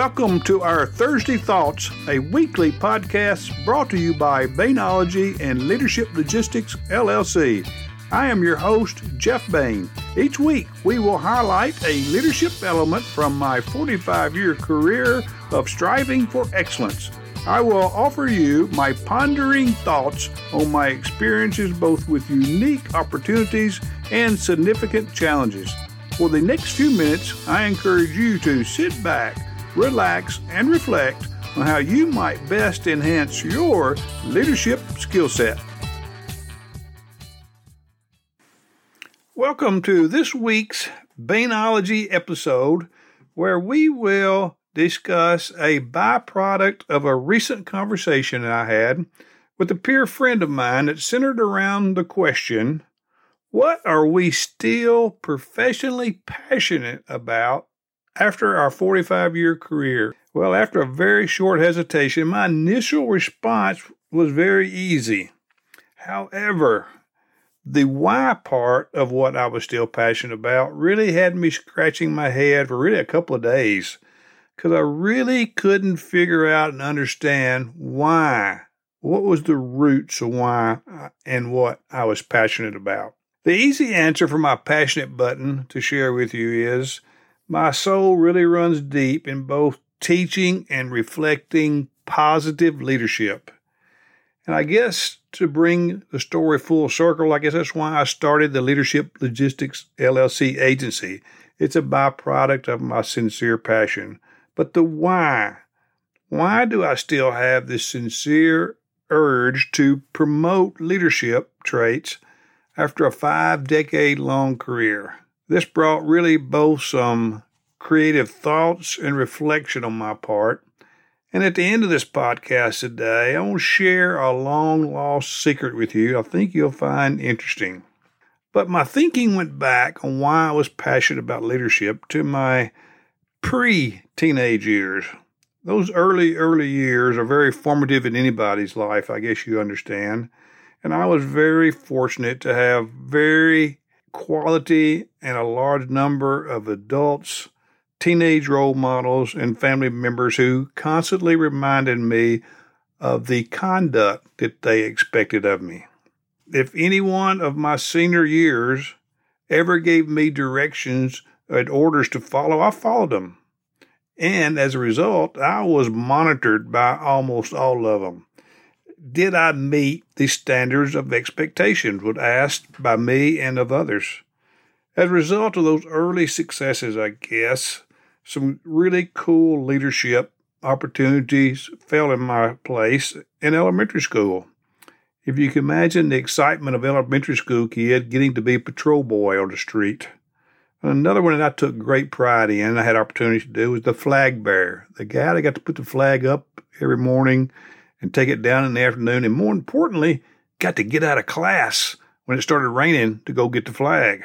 welcome to our Thursday Thoughts, a weekly podcast brought to you by Bainology and Leadership Logistics LLC. I am your host, Jeff Bain. Each week, we will highlight a leadership element from my 45 year career of striving for excellence. I will offer you my pondering thoughts on my experiences both with unique opportunities and significant challenges. For the next few minutes, I encourage you to sit back, relax, and reflect on how you might best enhance your leadership skill set. Welcome to this week's Bainology episode, where we will discuss a byproduct of a recent conversation I had with a peer friend of mine that centered around the question what are we still professionally passionate about after our 45 year career? Well, after a very short hesitation, my initial response was very easy. However, the why part of what I was still passionate about really had me scratching my head for really a couple of days because I really couldn't figure out and understand why. What was the roots of why uh, and what I was passionate about? The easy answer for my passionate button to share with you is my soul really runs deep in both teaching and reflecting positive leadership. And I guess to bring the story full circle, I guess that's why I started the Leadership Logistics LLC agency. It's a byproduct of my sincere passion. But the why, why do I still have this sincere urge to promote leadership traits after a five decade long career. This brought really both some creative thoughts and reflection on my part. And at the end of this podcast today, I want to share a long lost secret with you I think you'll find interesting. But my thinking went back on why I was passionate about leadership to my pre teenage years. Those early, early years are very formative in anybody's life, I guess you understand. And I was very fortunate to have very quality and a large number of adults, teenage role models, and family members who constantly reminded me of the conduct that they expected of me. If any one of my senior years ever gave me directions and orders to follow, I followed them. And as a result, I was monitored by almost all of them did I meet the standards of expectations was asked by me and of others. As a result of those early successes, I guess, some really cool leadership opportunities fell in my place in elementary school. If you can imagine the excitement of elementary school kid getting to be a patrol boy on the street. Another one that I took great pride in, I had opportunity to do, was the flag bearer. The guy that got to put the flag up every morning and take it down in the afternoon. And more importantly, got to get out of class when it started raining to go get the flag.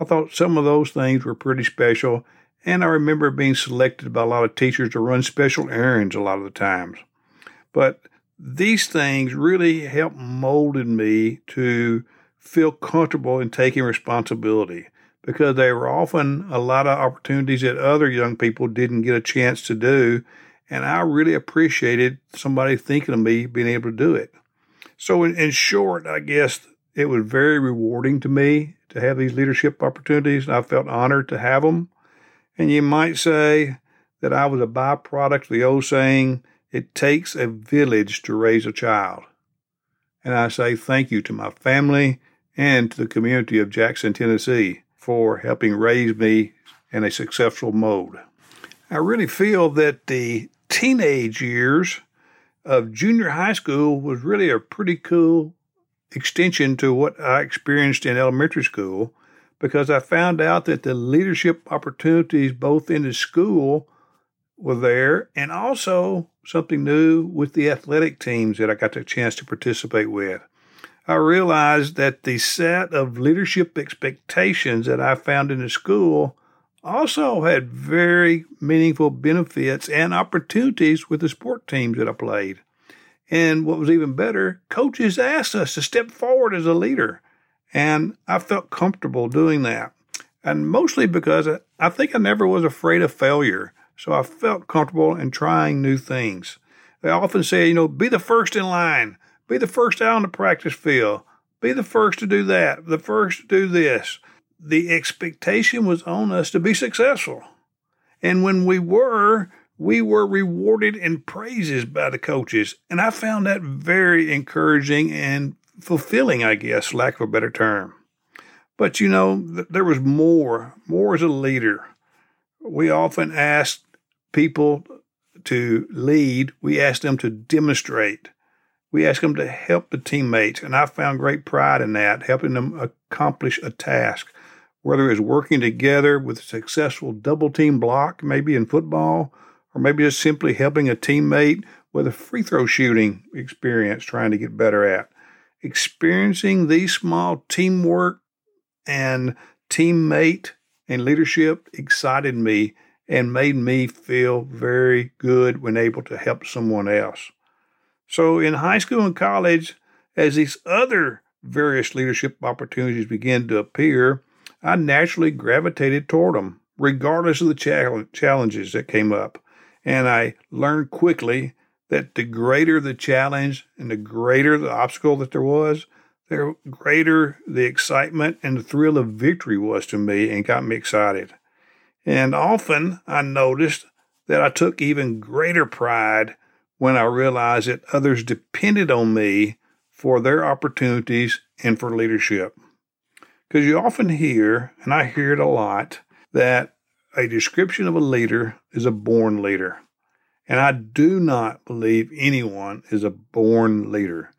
I thought some of those things were pretty special. And I remember being selected by a lot of teachers to run special errands a lot of the times. But these things really helped molded me to feel comfortable in taking responsibility because they were often a lot of opportunities that other young people didn't get a chance to do and I really appreciated somebody thinking of me being able to do it. So, in, in short, I guess it was very rewarding to me to have these leadership opportunities, and I felt honored to have them. And you might say that I was a byproduct of the old saying, it takes a village to raise a child. And I say thank you to my family and to the community of Jackson, Tennessee for helping raise me in a successful mode. I really feel that the teenage years of junior high school was really a pretty cool extension to what I experienced in elementary school because I found out that the leadership opportunities both in the school were there and also something new with the athletic teams that I got the chance to participate with. I realized that the set of leadership expectations that I found in the school also had very meaningful benefits and opportunities with the sport teams that I played. And what was even better, coaches asked us to step forward as a leader. And I felt comfortable doing that. And mostly because I think I never was afraid of failure. so I felt comfortable in trying new things. They often say, you know, be the first in line, be the first out on the practice field, be the first to do that, the first to do this. The expectation was on us to be successful. And when we were, we were rewarded in praises by the coaches. And I found that very encouraging and fulfilling, I guess, lack of a better term. But you know, th- there was more, more as a leader. We often ask people to lead, we ask them to demonstrate. We ask them to help the teammates, and I found great pride in that, helping them accomplish a task, whether it's working together with a successful double team block, maybe in football, or maybe just simply helping a teammate with a free throw shooting experience trying to get better at. Experiencing these small teamwork and teammate and leadership excited me and made me feel very good when able to help someone else. So in high school and college, as these other various leadership opportunities began to appear, I naturally gravitated toward them, regardless of the challenges that came up. And I learned quickly that the greater the challenge and the greater the obstacle that there was, the greater the excitement and the thrill of victory was to me and got me excited. And often I noticed that I took even greater pride when I realized that others depended on me for their opportunities and for leadership. Because you often hear, and I hear it a lot, that a description of a leader is a born leader. And I do not believe anyone is a born leader.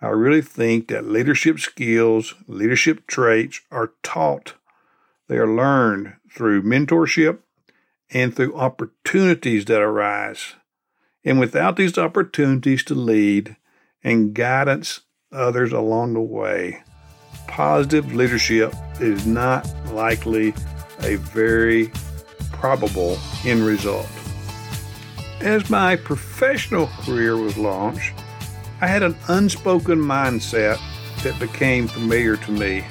I really think that leadership skills, leadership traits are taught. They are learned through mentorship and through opportunities that arise. And without these opportunities to lead and guidance others along the way, positive leadership is not likely a very probable end result. As my professional career was launched, I had an unspoken mindset that became familiar to me.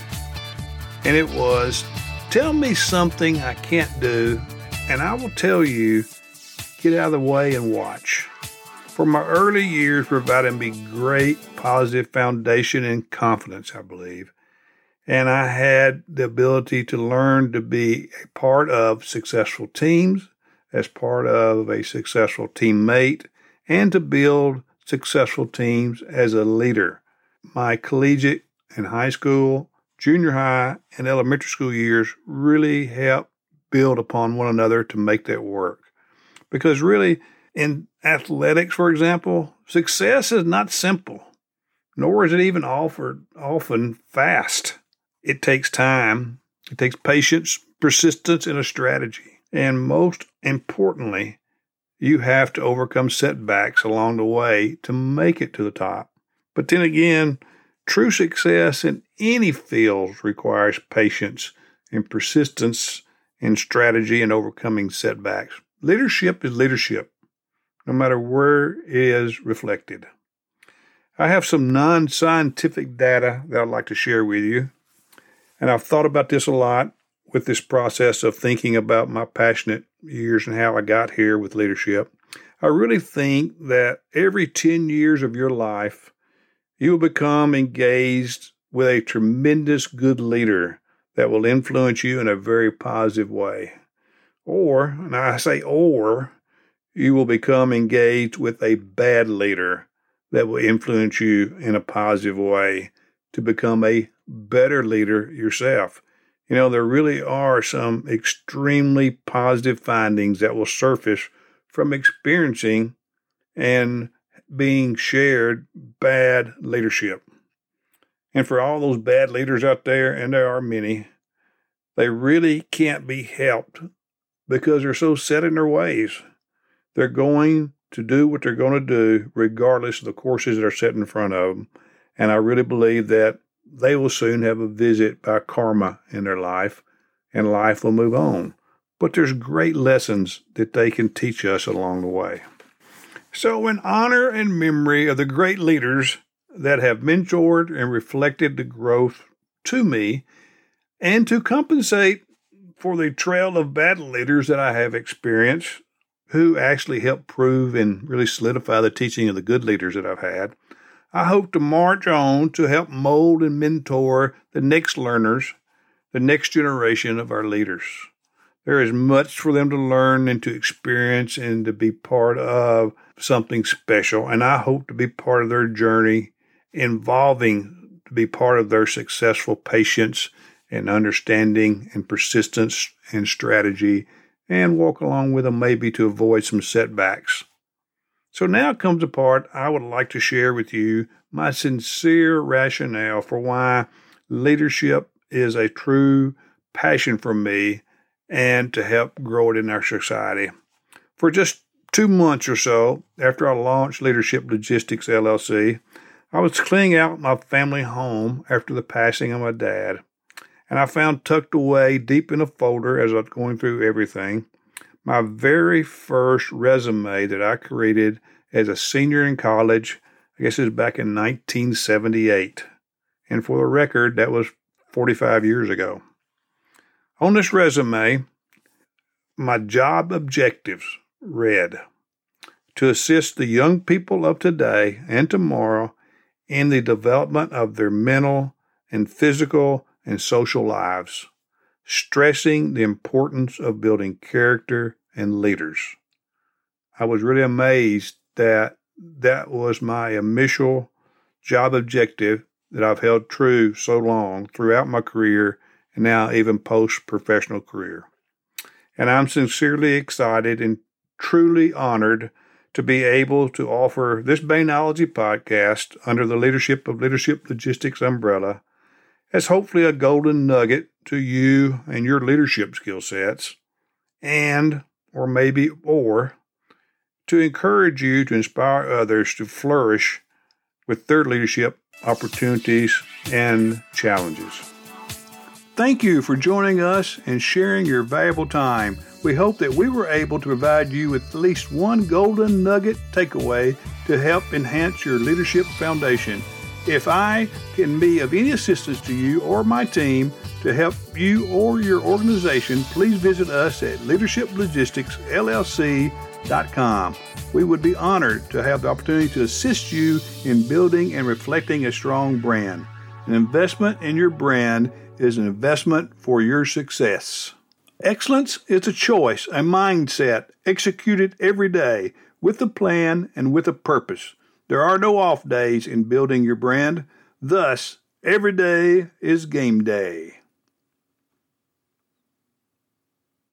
And it was tell me something I can't do, and I will tell you get out of the way and watch. For my early years provided me great positive foundation and confidence, I believe. And I had the ability to learn to be a part of successful teams, as part of a successful teammate, and to build successful teams as a leader. My collegiate and high school, junior high, and elementary school years really helped build upon one another to make that work. Because really, in athletics, for example, success is not simple, nor is it even offered often fast. It takes time, it takes patience, persistence, and a strategy. And most importantly, you have to overcome setbacks along the way to make it to the top. But then again, true success in any field requires patience and persistence and strategy and overcoming setbacks. Leadership is leadership, no matter where it is reflected. I have some non scientific data that I'd like to share with you. And I've thought about this a lot with this process of thinking about my passionate years and how I got here with leadership. I really think that every 10 years of your life, you will become engaged with a tremendous good leader that will influence you in a very positive way. Or, and I say or, you will become engaged with a bad leader that will influence you in a positive way to become a better leader yourself. You know, there really are some extremely positive findings that will surface from experiencing and being shared bad leadership. And for all those bad leaders out there, and there are many, they really can't be helped because they're so set in their ways. They're going to do what they're going to do regardless of the courses that are set in front of them. And I really believe that they will soon have a visit by karma in their life and life will move on. But there's great lessons that they can teach us along the way. So, in honor and memory of the great leaders that have mentored and reflected the growth to me, and to compensate for the trail of bad leaders that I have experienced, who actually helped prove and really solidify the teaching of the good leaders that I've had. I hope to march on to help mold and mentor the next learners, the next generation of our leaders. There is much for them to learn and to experience and to be part of something special. And I hope to be part of their journey involving to be part of their successful patience and understanding and persistence and strategy and walk along with them maybe to avoid some setbacks. So now comes the part I would like to share with you my sincere rationale for why leadership is a true passion for me and to help grow it in our society. For just two months or so after I launched Leadership Logistics LLC, I was cleaning out my family home after the passing of my dad and I found tucked away deep in a folder as I was going through everything my very first resume that I created as a senior in college. I guess it was back in 1978. And for the record, that was 45 years ago. On this resume, my job objectives read to assist the young people of today and tomorrow in the development of their mental and physical and social lives, stressing the importance of building character and leaders. I was really amazed that that was my initial job objective that I've held true so long throughout my career and now even post professional career. And I'm sincerely excited and truly honored to be able to offer this Bainology podcast under the leadership of Leadership Logistics umbrella as hopefully a golden nugget to you and your leadership skill sets, and, or maybe, or, to encourage you to inspire others to flourish with their leadership opportunities and challenges. Thank you for joining us and sharing your valuable time. We hope that we were able to provide you with at least one golden nugget takeaway to help enhance your leadership foundation. If I can be of any assistance to you or my team to help you or your organization, please visit us at leadershiplogisticsllc.com. We would be honored to have the opportunity to assist you in building and reflecting a strong brand. An investment in your brand is an investment for your success. Excellence is a choice, a mindset executed every day with a plan and with a purpose. There are no off days in building your brand. Thus, every day is game day.